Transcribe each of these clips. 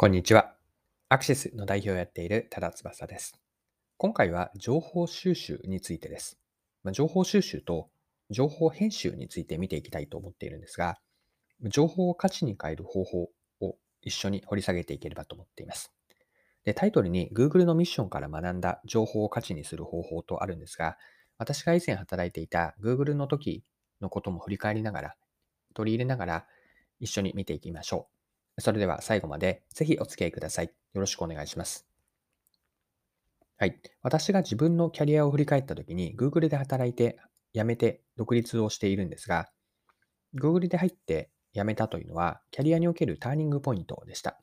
こんにちは。アクシスの代表をやっている多田翼です。今回は情報収集についてです。ま情報収集と情報編集について見ていきたいと思っているんですが、情報を価値に変える方法を一緒に掘り下げていければと思っています。でタイトルに Google のミッションから学んだ情報を価値にする方法とあるんですが、私が以前働いていた Google の時のことも振り返りながら、取り入れながら一緒に見ていきましょう。それでは最後までぜひお付き合いください。よろしくお願いします。はい。私が自分のキャリアを振り返ったときに Google で働いて辞めて独立をしているんですが、Google で入って辞めたというのはキャリアにおけるターニングポイントでした。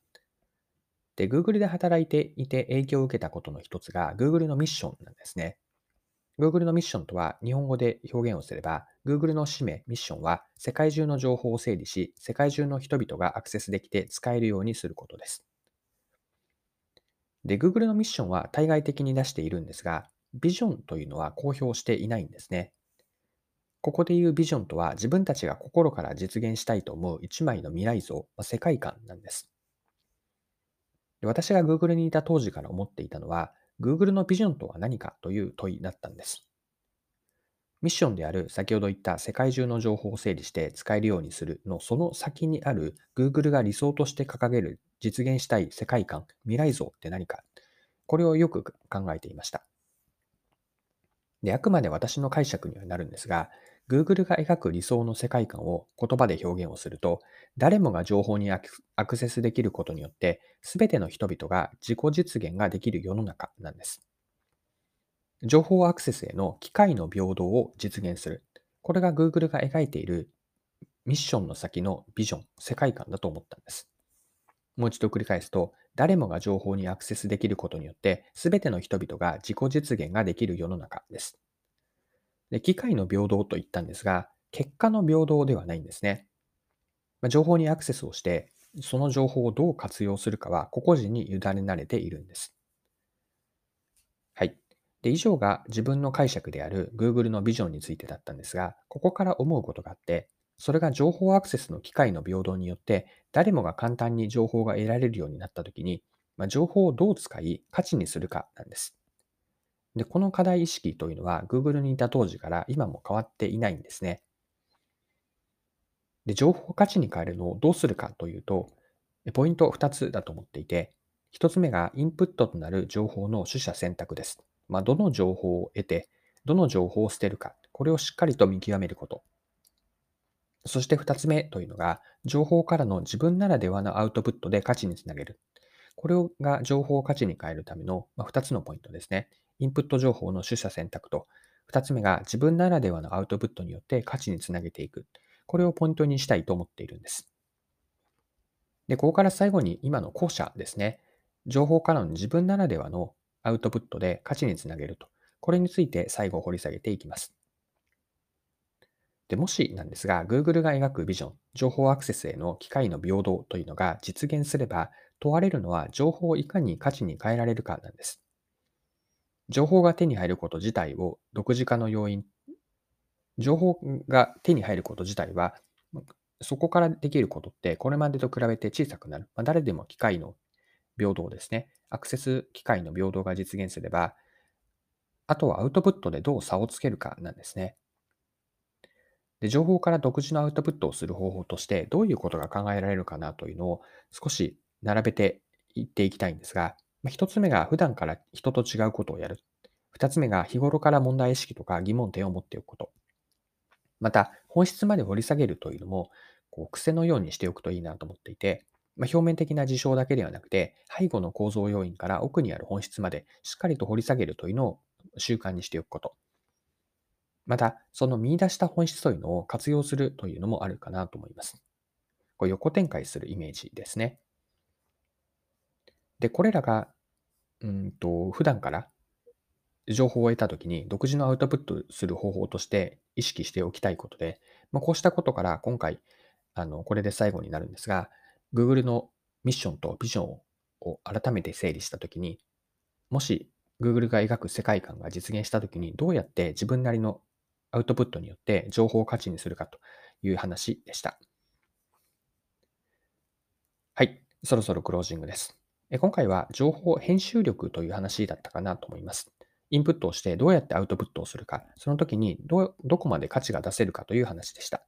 で、Google で働いていて影響を受けたことの一つが Google のミッションなんですね。Google のミッションとは日本語で表現をすれば、Google の使命、ミッションは世界中の情報を整理し、世界中の人々がアクセスできて使えるようにすることです。で、Google のミッションは対外的に出しているんですが、ビジョンというのは公表していないんですね。ここで言うビジョンとは自分たちが心から実現したいと思う一枚の未来像、ま世界観なんです。私が Google にいた当時から思っていたのは、Google のビジョンとは何かという問いだったんです。ミッションである先ほど言った世界中の情報を整理して使えるようにするのその先にある Google が理想として掲げる実現したい世界観、未来像って何かこれをよく考えていました。で、あくまで私の解釈にはなるんですが、Google が描く理想の世界観を言葉で表現をすると、誰もが情報にアクセスできることによって、すべての人々が自己実現ができる世の中なんです。情報アクセスへの機会の平等を実現する。これが Google が描いているミッションの先のビジョン、世界観だと思ったんです。もう一度繰り返すと、誰もが情報にアクセスできることによって、すべての人々が自己実現ができる世の中です。で機械の平等と言ったんですが、結果の平等ではないんですね。まあ情報にアクセスをして、その情報をどう活用するかは個々人に委ねられているんです。はい。で、以上が自分の解釈である Google のビジョンについてだったんですが、ここから思うことがあって、それが情報アクセスの機会の平等によって、誰もが簡単に情報が得られるようになったときに、まあ、情報をどう使い価値にするかなんです。で、この課題意識というのは Google にいた当時から今も変わっていないんですね。で、情報価値に変えるのをどうするかというと、ポイント2つだと思っていて、1つ目がインプットとなる情報の取捨選択です。まあ、どの情報を得て、どの情報を捨てるか、これをしっかりと見極めること。そして2つ目というのが、情報からの自分ならではのアウトプットで価値につなげる。これが情報を価値に変えるための2つのポイントですね。インプット情報の取捨選択と、2つ目が自分ならではのアウトプットによって価値につなげていく。これをポイントにしたいと思っているんです。で、ここから最後に今の後者ですね。情報からの自分ならではのアウトプットで価値につなげると。これについて最後掘り下げていきます。で、もしなんですが、Google が描くビジョン、情報アクセスへの機会の平等というのが実現すれば、問われるのは情報をいかに価値に変えられるかなんです。情報が手に入ること自体を独自化の要因、情報が手に入ること自体は、そこからできることってこれまでと比べて小さくなる。まあ、誰でも機会の平等ですね。アクセス機会の平等が実現すれば、あとはアウトプットでどう差をつけるかなんですね。で情報から独自のアウトプットをする方法として、どういうことが考えられるかなというのを少し並べていっていきたいんですが、まあ一つ目が普段から人と違うことをやる。二つ目が日頃から問題意識とか疑問点を持っておくこと。また、本質まで掘り下げるというのも、こう癖のようにしておくといいなと思っていて、まあ、表面的な事象だけではなくて、背後の構造要因から奥にある本質までしっかりと掘り下げるというのを習慣にしておくこと。また、その見出した本質というのを活用するというのもあるかなと思います。これ横展開するイメージですね。で、これらがうんと、普段から情報を得たときに独自のアウトプットする方法として意識しておきたいことで、まあ、こうしたことから今回、あの、これで最後になるんですが、Google のミッションとビジョンを改めて整理したときに、もし Google が描く世界観が実現したときに、どうやって自分なりのアウトプットによって情報を価値にするかという話でした。はい。そろそろクロージングです。今回は情報編集力という話だったかなと思います。インプットをしてどうやってアウトプットをするか、その時にどどこまで価値が出せるかという話でした。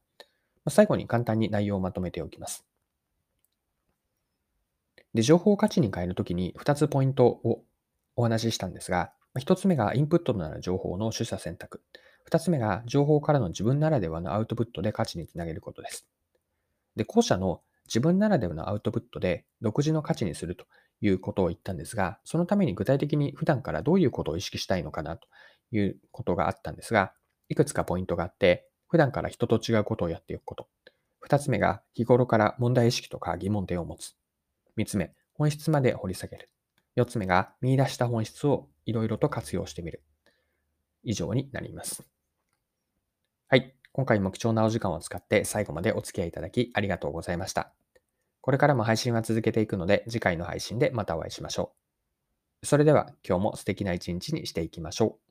最後に簡単に内容をまとめておきます。で情報を価値に変えるときに2つポイントをお話ししたんですが、1つ目がインプットとなる情報の取捨選択。2つ目が情報からの自分ならではのアウトプットで価値につなげることです。で、後者の自分ならではのアウトプットで独自の価値にするということを言ったんですが、そのために具体的に普段からどういうことを意識したいのかなということがあったんですが、いくつかポイントがあって、普段から人と違うことをやっていくこと。二つ目が日頃から問題意識とか疑問点を持つ。三つ目、本質まで掘り下げる。四つ目が見出した本質をいろいろと活用してみる。以上になります。はい。今回も貴重なお時間を使って最後までお付き合いいただきありがとうございました。これからも配信は続けていくので、次回の配信でまたお会いしましょう。それでは今日も素敵な一日にしていきましょう。